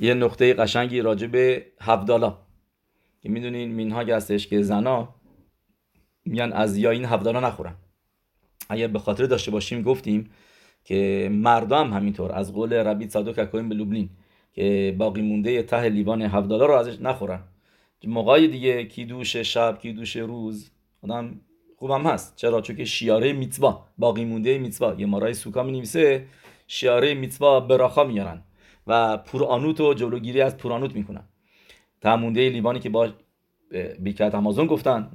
یه نقطه قشنگی راجع به هفدالا که می‌دونین مینهاگ هستش که زنا میان از یا این هفدالا نخورن. اگر به خاطر داشته باشیم گفتیم که مردم همینطور. از قول ربی صادق اکوین به لوبلین که باقی مونده ته لیوان هفدالا رو ازش نخورن. موقعی دیگه کیدوش شب کیدوش روز آدم خوبم هست. چرا؟ چون که شیاره میتوا. باقی مونده میتوا. یه مارای سوکا می نویسه شیاره میتوا براخا میارن. و پورانوت و جلوگیری از پورانوت می‌کنن. تمونده لیوانی که با بیکت امازون گفتن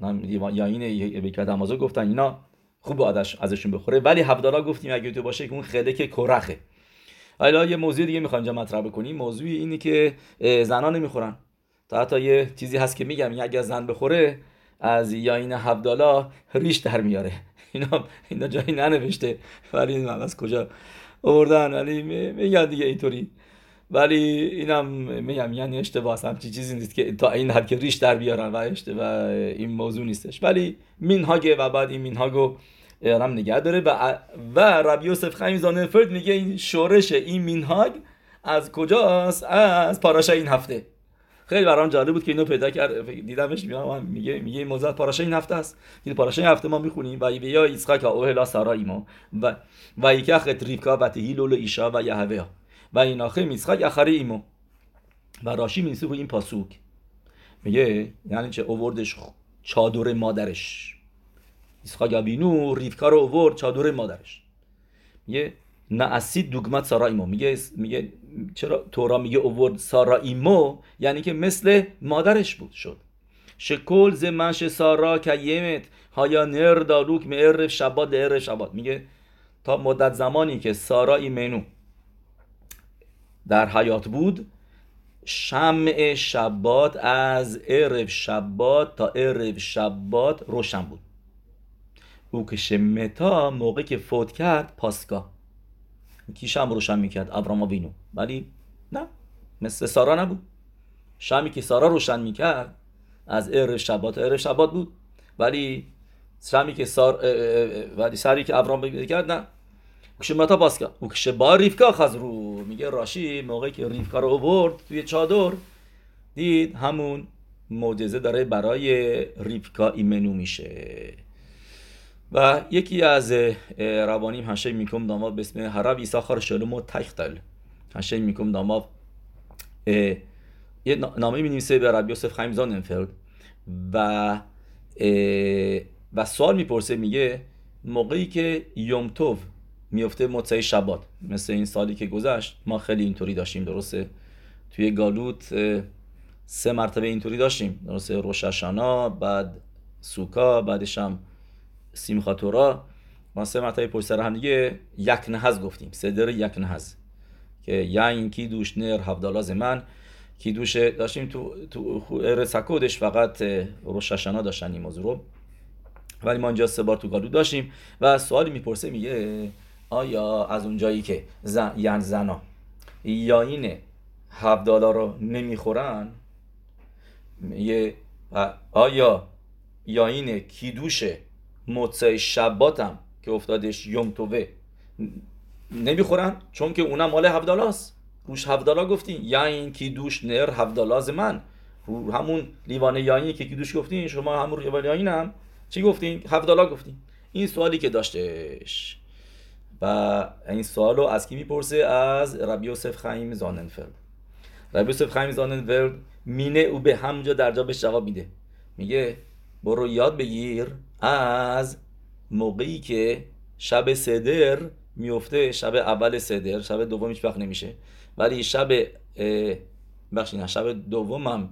یا این بیکت امازون گفتن اینا خوب ازش ازشون بخوره. ولی هفدالا گفتیم اگه تو باشه که اون که کرخه. حالا یه موضوع دیگه می‌خوایم اینجا مطرح بکنیم. موضوع اینه که زنان نمی‌خورن تا حتی یه چیزی هست که میگم اگه زن بخوره از یاین هفدالا ریش در میاره. اینا اینا جایی ننوشته. ولی از کجا آوردن؟ ولی میگن دیگه اینطوری. ولی اینم میگم یعنی اشتباه همچی چیزی نیست که تا این حد که ریش در بیارن و و این موضوع نیستش. ولی مینهاگه و بعد این مینهاگو هم نگه داره و و ربی یوسف خیم میگه این شورش این مینهاگ از کجاست؟ از پاراشا این هفته. خیلی برام جالب بود که اینو پیدا کرد. دیدمش میگه میگه این موضوع پاراشا این هفته است. این پاراشا این هفته ما می‌خونیم. و یا اسحاق اوهلا سارا ایما و و یکخ ریکا و تهیل ایشا و یهوه و این آخه میسخک اخره ایمو. و راشی میسه این پاسوک. میگه یعنی چه اووردش چادر مادرش. اسحاق ابینو ریفکا رو اوورد چادر مادرش. میگه نه اسید دوگمت سارا ایمو. میگه میگه چرا تورا میگه اوورد سارا ایمو؟ یعنی که مثل مادرش بود شد. شکل زمنش سارا کیمت هایا نر داروک مهر شبات در شبات میگه تا مدت زمانی که سارا ایمنو در حیات بود شمع شبات از عرب شبات تا عرب شبات روشن بود. او که شمتا موقع که فوت کرد پاسکا کی شم روشن می‌کرد ابراما بینو ولی نه مثل سارا نبود. شمی که سارا روشن می‌کرد از عرب شبات عرب شبات بود. ولی شمی که سار ولی سری که ابرام کرد نه. متا پاسکا او کشه با ریفکا خزرو. میگه راشی موقعی که ریفکا رو اوورد توی چادر دید همون معجزه داره برای ریفکا ایمنو میشه. و یکی از روانیم هشه میکم داماد به اسم حرب ایساخار شلوم و تختل هشه میکم داماد یه نامه می نویسه به ربی یوسف خیم زاننفلد. و و سوال می‌پرسه میگه موقعی که یومتوف میفته مطعی شبات. مثل این سالی که گذشت ما خیلی اینطوری داشتیم درسته؟ توی گالوت سه مرتبه اینطوری داشتیم. درسته؟ روششانا بعد سوکا بعدش هم سیمخاتورا ما سه مرتبه پشت سر هم دیگه یک نهز گفتیم. صدر یک نهز که یا این کی دوش نر هفدالاز من کی دوش داشتیم تو تو رسکودش فقط روششانا داشتن این موضوع رو. ولی ما اینجا سه بار تو گالوت داشتیم و سوالی می‌پرسه میگه آیا از اونجایی که زن، یعنی زنا یا این هفدالا رو نمی‌خورن؟ یه آیا یا این کیدوش مطعی شباتم که افتادش یوم توه نمی‌خورن؟ چون که اونم مال هفدالاست روش هفدالا گفتین. یا این کیدوش نر هفدالاز من. رو همون لیوان یاینی که کیدوش گفتین شما همون لیوان یاینم چی گفتین؟ هفدالا گفتین. این سوالی که داشتش. و این سوال رو از کی می‌پرسه؟ از ربی یوسف خیم زاننفلد ربی یوسف خیم زاننفلد مینه او به همونجا در جا بهش جواب میده. میگه برو یاد بگیر از موقعی که شب سدر میفته شب اول سدر شب دوم هیچ وقت نمیشه. ولی شب بخشی نه شب دوم هم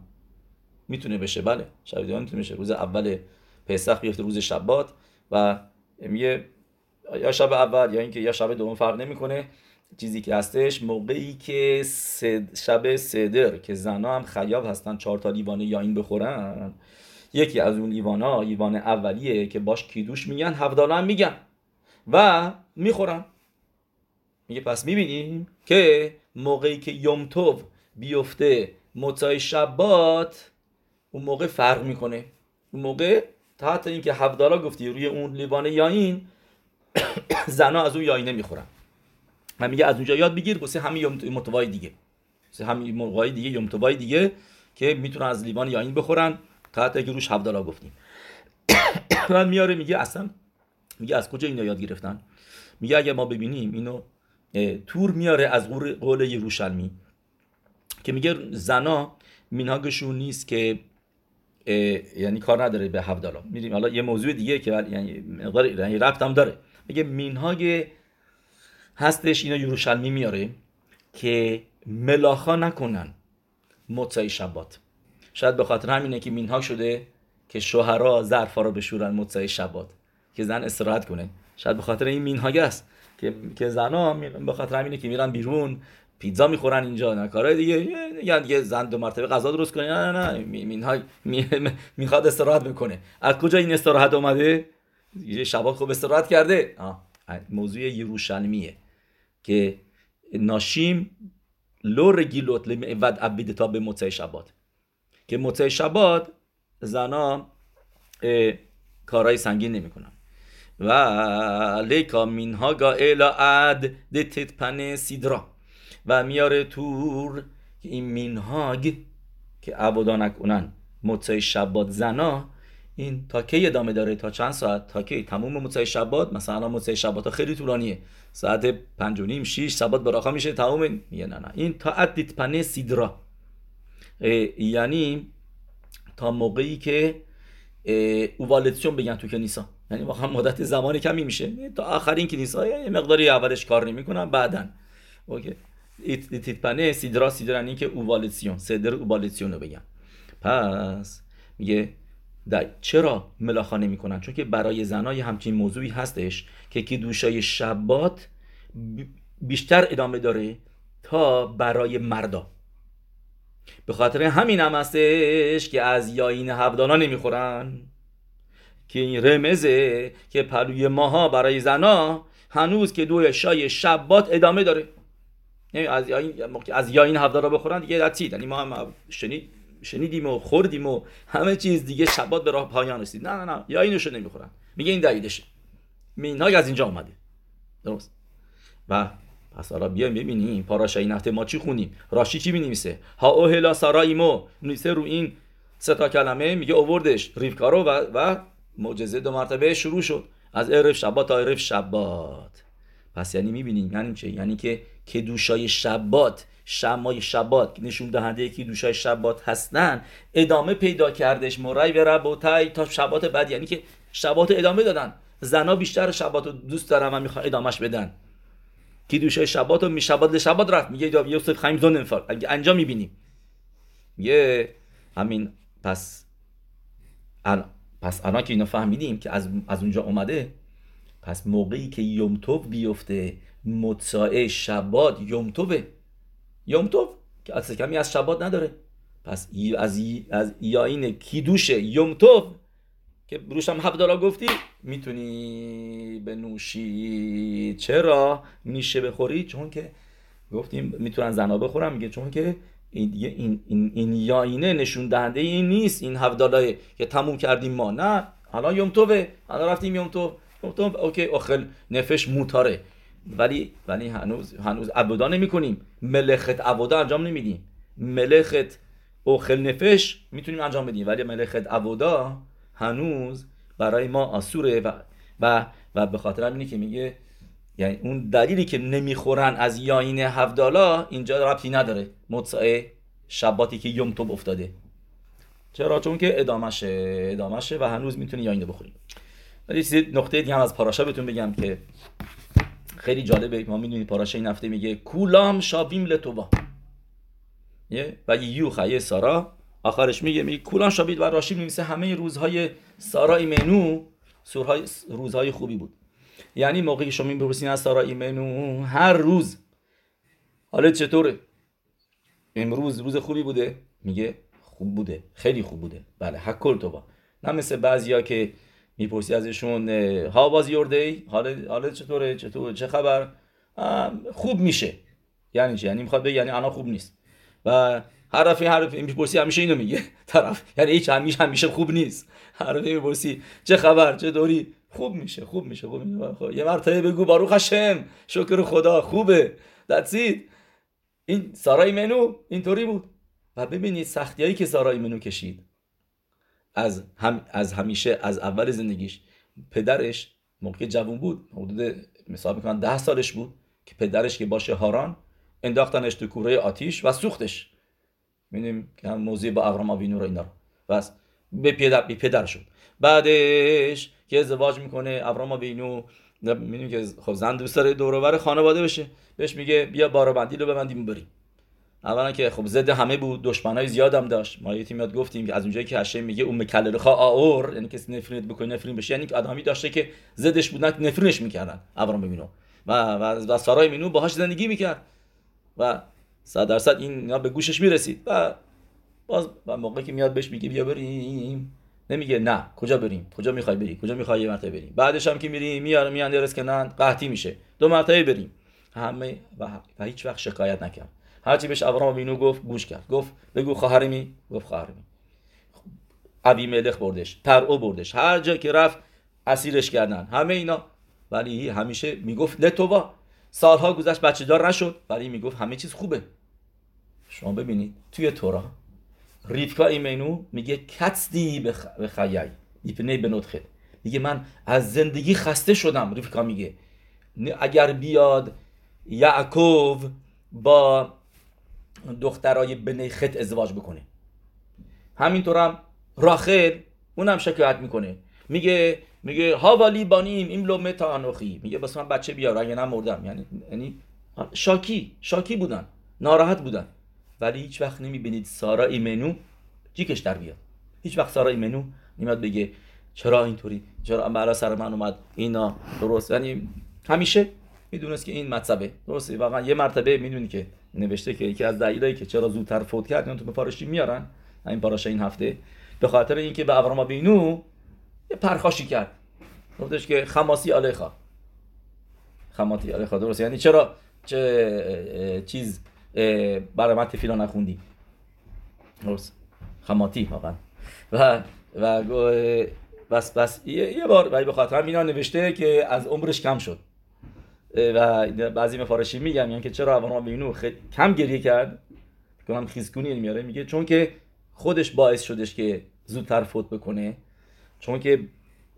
می‌تونه بشه. بله شب دوم می‌تونه بشه. روز اول پسخ بیفته روز شبات و میگه یا شب اول یا اینکه یا شب دوم فرق نمی‌کنه. چیزی که هستش موقعی که شب سدر که زنا هم خیاب هستن چهار تا لیوانه یا این بخورن یکی از اون لیوانا لیوان اولیه که باش کیدوش میگن هفدالا هم میگن و می‌خورن. میگه پس می‌بینیم که موقعی که یومتوب بیفته متای شبات اون موقع فرق می‌کنه. اون موقع تحت اینکه هفدالا گفتی روی اون لیوان یاین زنا از اون یایی نمی‌خورن و میگه از اونجا یاد بگیر واسه همین متوای دیگه. همین موقعی دیگه یوم دیگه که می‌تونن از لیوان یا این بخورن. تا که روش 7 دلار گفتیم. بعد میاره میگه اصلا میگه از کجا اینا یاد گرفتن؟ میگه اگه ما ببینیم اینو تور میاره از قول یروشلمی که میگه زنا مینهاگشون نیست که یعنی کار نداره به هفت دلار. میریم حالا یه موضوع دیگه که یعنی مقدار یعنی هم داره. میگه مینهاگ هستش اینا یروشلمی میاره که ملاخا نکنن مطعی شبات. شاید به خاطر همینه که مینهاگ شده که شوهرها ظرفا رو بشورن مطعی شبات که زن استراحت کنه. شاید به خاطر این مینهاگ است که که زنا به خاطر همینه که میرن بیرون پیتزا می‌خورن اینجا نه کارهای دیگه. یعنی دیگه زن دو مرتبه غذا درست کنه. نه نه نه مینهای می‌خواد استراحت بکنه. از کجا این استراحت اومده؟ یه شبات خوب استراحت کرده. آه. موضوع یروشلمیه که ناشیم لو رگیلوت ود عبید تا به متع شبات. که متع شبات زنا کارهای سنگین نمی‌کنن. و لیکا مینها گا الا اد دتت پن سیدرا. و میاره تور که این مینهاگ که عبادا نکنن. متعی شبات زنا این تا کی ادامه داره؟ تا چند ساعت؟ تا کی؟ تموم متعی شبات؟ مثلا متعی شبات خیلی طولانیه. ساعت پنج و نیم شیش شبات براخا میشه تموم. میگه نه نه. این تا ادیت پنه سیدرا. یعنی تا موقعی که اووالتسیون بگن تو کنیسا یعنی واقعا مدت زمانی کمی میشه. تا آخرین کنیسا یه مقداری اولش کار نمی‌کنن بعدن. اوکی. تیتپنه سیدرا سیدرا این که اووالتسیون سدر اووالتسیون رو بگن. پس میگه چرا ملاخانه می‌کنن؟ چون که برای زنای همچین موضوعی هستش که که دوشای شبات بیشتر ادامه داره تا برای مردا. به خاطر همین هم هستش که از یاین هفدانا نمی‌خورن. که این رمزه که پلوی ماها برای زنا هنوز که دوی شای شبات ادامه داره. یعنی از یا این از یا این هفته را بخورن دیگه رتید یعنی ما هم شنید. شنیدیم و خوردیم و همه چیز دیگه شبات به راه پایان رسید. نه نه نه. یا اینو نمی‌خورن. میگه این دلیلشه. میناگ از اینجا اومده. درست. و پس حالا بیایم ببینیم پاراشای این هفته ما چی خونیم. راشی چی می‌نویسه؟ ها اوهلا سارایمو نویسه رو این سه تا کلمه میگه اووردش. ریفکارو و و معجزه دو مرتبه شروع شد. از عرف شبات تا عرف شبات. پس یعنی می‌بینیم یعنی چه؟ یعنی که که دوشای شبات شمای شبات که نشون دهنده که دوشای شبات هستن. ادامه پیدا کردش مرای و ربوتای تا شبات بعد یعنی که شبات ادامه دادن. زنا بیشتر شبات رو دوست دارن و می‌خوان ادامهش بدن. که دوشای شبات و می شبات رفت. میگه یوسف خیم زون انفال انجام می‌بینیم. یه همین پس الان پس الان که اینو فهمیدیم که از, از اونجا اومده پس موقعی که یومتوب بیفته متساعه شبات یومتوبه یومتوب که اصلا کمی از شبات نداره. پس از از یاین کیدوش یومتوب که روش هم هفت گفتی. می‌تونی بنوشی. چرا؟ میشه بخوری؟ چون که گفتیم می‌تونن زنا بخورن. میگه چون که این دیگه این, این, این یاینه نشون دهنده این نیست. این هفت که تموم کردیم ما. نه. حالا یومتوبه حالا رفتیم یومتوب گفتم اوکی اخل نفش موتاره. ولی ولی هنوز هنوز عبودا نمی کنیم ملخت عبودا انجام نمیدیم. ملخت اخل نفش می‌تونیم انجام بدیم. ولی ملخت عبودا هنوز برای ما آسوره و و, و به خاطر همینه که میگه یعنی اون دلیلی که نمی‌خورن از یاین هفدالا اینجا ربطی نداره. مطعه شباتی که یوم توب افتاده. چرا؟ چون که ادامشه ادامشه و هنوز می‌تونی یاینه بخوریم. ولی نقطه دیگه هم از پاراشا بهتون بگم که خیلی جالبه. ما می‌دونید پاراشا این هفته میگه کولام شابیم لتوبا و یو خیه سارا. آخرش میگه میگه کولام شابید و راشی میمیسه همه روزهای سارا ایمنو سورهای روزهای خوبی بود. یعنی موقعی شما می‌پرسین از سارا ایمنو هر روز. حالا چطوره؟ امروز روز خوبی بوده؟ میگه خوب بوده. خیلی خوب بوده. بله حکل تو با نه مثل بعضیا که می‌پرسی ازشون ها باز یور حالا چطوره؟ چطور چه خبر؟ خوب میشه. یعنی چی؟ یعنی می‌خواد بگه یعنی انا خوب نیست. و هر دفعه هر دفعه می‌پرسی همیشه اینو میگه. طرف یعنی هیچ همیشه همیشه خوب نیست. هر دفعه می‌پرسی چه خبر؟ چه دوری؟ خوب میشه خوب میشه. خوب میشه خب، یه مرتبه بگو. باروخ هشم شکر خدا. خوبه. دتسید این سارا ایمنو اینطوری بود. و ببینید سختیایی که سارا ایمنو کشید. از, هم، از همیشه از اول زندگیش پدرش موقع جوون بود حدود مثال می‌کنن ده سالش بود که پدرش که باشه هاران انداختنش تو کوره آتیش و سوختش. می‌دونیم که هم موضوع با ابراهام آوینو اینا رو. بس به پدر, به پدر شد بعدش که ازدواج می‌کنه ابراهام آوینو می‌دونیم که خب زن دوست داره دور خانواده بشه. بهش میگه بیا بارابندی رو ببندیم بریم. اولا که خب ضد همه بود دشمنای زیاد هم داشت. ما یه یاد گفتیم که از اونجایی که هشه میگه اون مکلل خا آور یعنی کسی نفرینت بکنه نفرین بشه. یعنی آدمی داشته که ضدش بودن نفرینش می‌کردن. ابرام ببینو و و, و سارای مینو باهاش زندگی می‌کرد. و صد درصد این به گوشش می‌رسید. و باز و موقعی که میاد بهش میگه بیا بریم. نمیگه نه کجا بریم؟ کجا می‌خوای بری؟ کجا می‌خوای یه مرتبه بریم؟ بعدش هم که میریم میار میان درس کنن قحطی میشه. دو مرتبه بریم. همه و, و هیچ وقت شکایت نکرد. هرچی بهش ابراهام وینو گفت گوش کرد. گفت بگو خواهرمی؟ گفت خواهرمی. ابی ملخ بردش ترعو بردش. هر جا که رفت اسیرش کردن. همه اینا. ولی همیشه می‌گفت لتوبا سالها گذشت بچه دار نشد. ولی می‌گفت همه چیز خوبه. شما ببینید توی تورا ریفکا ایمینو میگه کتسدی به خیای. ایپنه به خد میگه من از زندگی خسته شدم ریفکا میگه. اگر بیاد یعقوب با دخترای بنی خط ازدواج بکنه. همینطور هم راخل اونم شکایت می‌کنه. میگه میگه هاوالی بانیم این لومه تا انوخی. میگه بس من بچه بیار اگه نمردم. یعنی یعنی شاکی شاکی بودن ناراحت بودن. ولی هیچ وقت نمی‌بینید سارا ایمنو جیکش در بیاد. هیچ وقت سارا ایمنو نمیاد بگه چرا اینطوری؟ چرا بالا سر من اومد اینا؟ درست. یعنی همیشه می‌دونست که این مطلبه. درسته. واقعا یه مرتبه می‌دونی که نوشته که یکی از دلایلی که چرا زودتر فوت کرد اون تو پاراشی میارن. این پاراش این هفته. به خاطر اینکه به ابراهام بینو یه پرخاشی کرد. گفتش که خماسی علیخا. خماتی علیخا درست یعنی چرا چه چیز برای من تفیلا نخوندی. درست خماتی واقعا. و و بس بس یه, یه بار به خاطر اینا نوشته که از عمرش کم شد. و بعضی مفارشی میگن یعنی که چرا ابراهام بینو خیلی کم گریه کرد؟ کنم خیزگونی میاره میگه چون که خودش باعث شدش که زودتر فوت بکنه چون که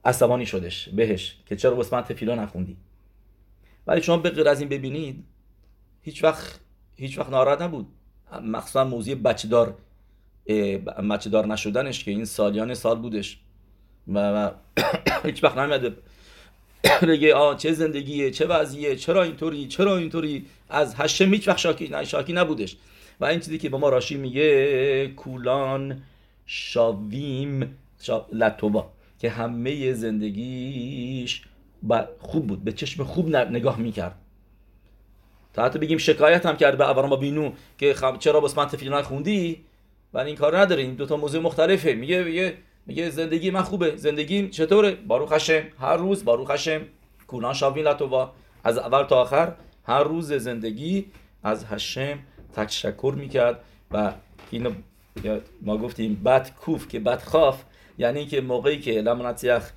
عصبانی شدش بهش که چرا واسه من تفیلا نخوندی. ولی شما به غیر از این ببینید هیچ وقت هیچ وقت ناراحت نبود. مخصوصا موضوع بچه دار بچه دار نشدنش که این سالیان سال بودش. و, هیچ وقت نمیاد بگه آ چه زندگیه چه وضعیه چرا اینطوری چرا اینطوری؟ از هشم هیچ وقت شاکی نه شاکی نبودش. و این چیزی که با ما راشی میگه کولان شاویم شا... لطوبا که همه زندگیش خوب بود به چشم خوب نگاه می‌کرد. تا حتی بگیم شکایت هم کرد به ابراما بینو که خم... چرا بس من تفیل خوندی؟ ولی این کار نداریم. دو تا موضوع مختلفه. میگه میگه میگه زندگی من خوبه. زندگیم چطوره؟ باروخ هشم هر روز باروخ هشم کولان شاوین لطوبا از اول تا آخر هر روز زندگی از هشم تشکر می‌کرد و اینو ما گفتیم بد کوف که بد خاف یعنی که موقعی که لمنتیخ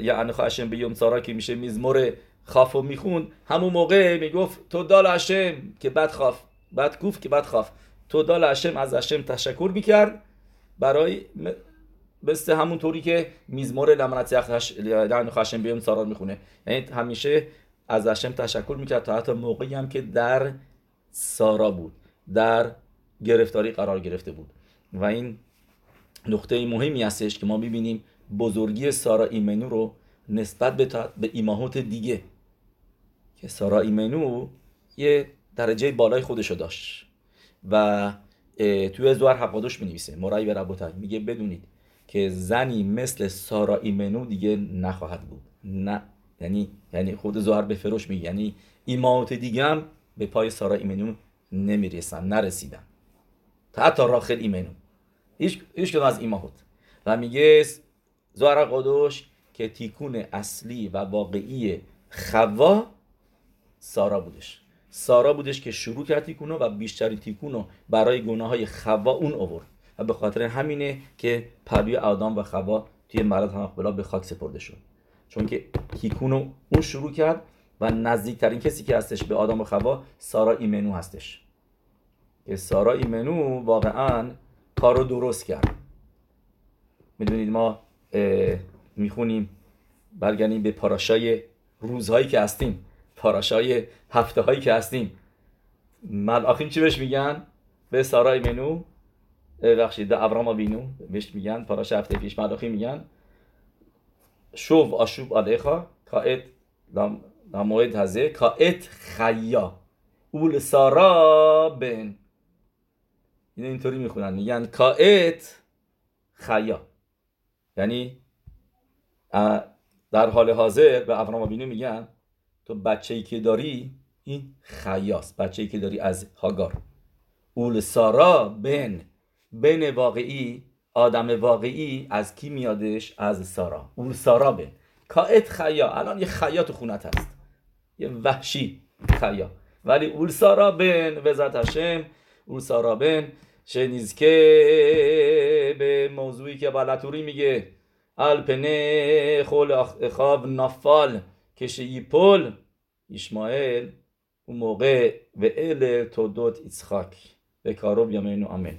یا انخ هشم به یوم سارا که میشه میزمور خافو می‌خوند همون موقع می‌گفت تو دال هشم که بد خاف بد کوف که بد خاف تو دال هشم از هشم تشکر می‌کرد برای مثل همون طوری که میزمور لمنتیخ هشم به یوم سارا می‌خونه. یعنی همیشه از هشم تشکر می‌کرد تا حتی موقعی هم که در سارا بود در گرفتاری قرار گرفته بود. و این نقطه مهمی هستش که ما می‌بینیم بزرگی سارا ایمنو رو نسبت به, به ایماهوت دیگه. که سارا ایمنو یه درجه بالای خودشو داشت. و توی زوار حقادش می مرای به ربوتای میگه بدونید که زنی مثل سارا ایمنو دیگه نخواهد بود. نه یعنی یعنی خود زوار به فروش میگه. یعنی ایماهوت دیگه هم به پای سارا ایمنو نمی‌رسن نرسیدن. تا حتی راخل ایمنو. هیچ هیچ از ایماهوت و میگه زوار قدوش که تیکون اصلی و واقعی خوا سارا بودش. سارا بودش که شروع کرد تیکونو و بیشتری تیکونو برای گناه های خوا اون آورد. و به خاطر همینه که پروی آدم و خوا توی مرد هم به خاک سپرده شد. چون که تیکونو اون شروع کرد و نزدیکترین کسی که هستش به آدم و خوا سارا ایمنو هستش. که سارا ایمنو واقعا کار رو درست کرد. می‌دونید ما می‌خونیم برگردیم به پاراشای روزهایی که هستیم پاراشای هفته هایی که هستیم. ملاخیم چی بهش میگن؟ به سارای منو بخشید به ابرام بینو بهش میگن پاراش هفته پیش ملاخی میگن. شوف آشوب آلیخا کائت نموید هزه کائت خیا. اول سارا بن. این اینطوری می‌خونن. میگن کائت خیا. یعنی در حال حاضر به ابرام بینو میگن تو بچه ای که داری این خیاس بچه ای که داری از هاگار. اول سارا بن. بن واقعی آدم واقعی از کی میادش؟ از سارا. اول سارا بن کائت خیا. الان یه خیا تو خونت هست. یه وحشی خیا. ولی اول سارا بن وزارت هشم اول سارا بن. شنیزکه به موضوعی که بالاتوری میگه. الپنه خول اخاب نفال کشه پل. یشمائل اون موقع و ال تودوت ایسخاک به کارو بیامینو آمین.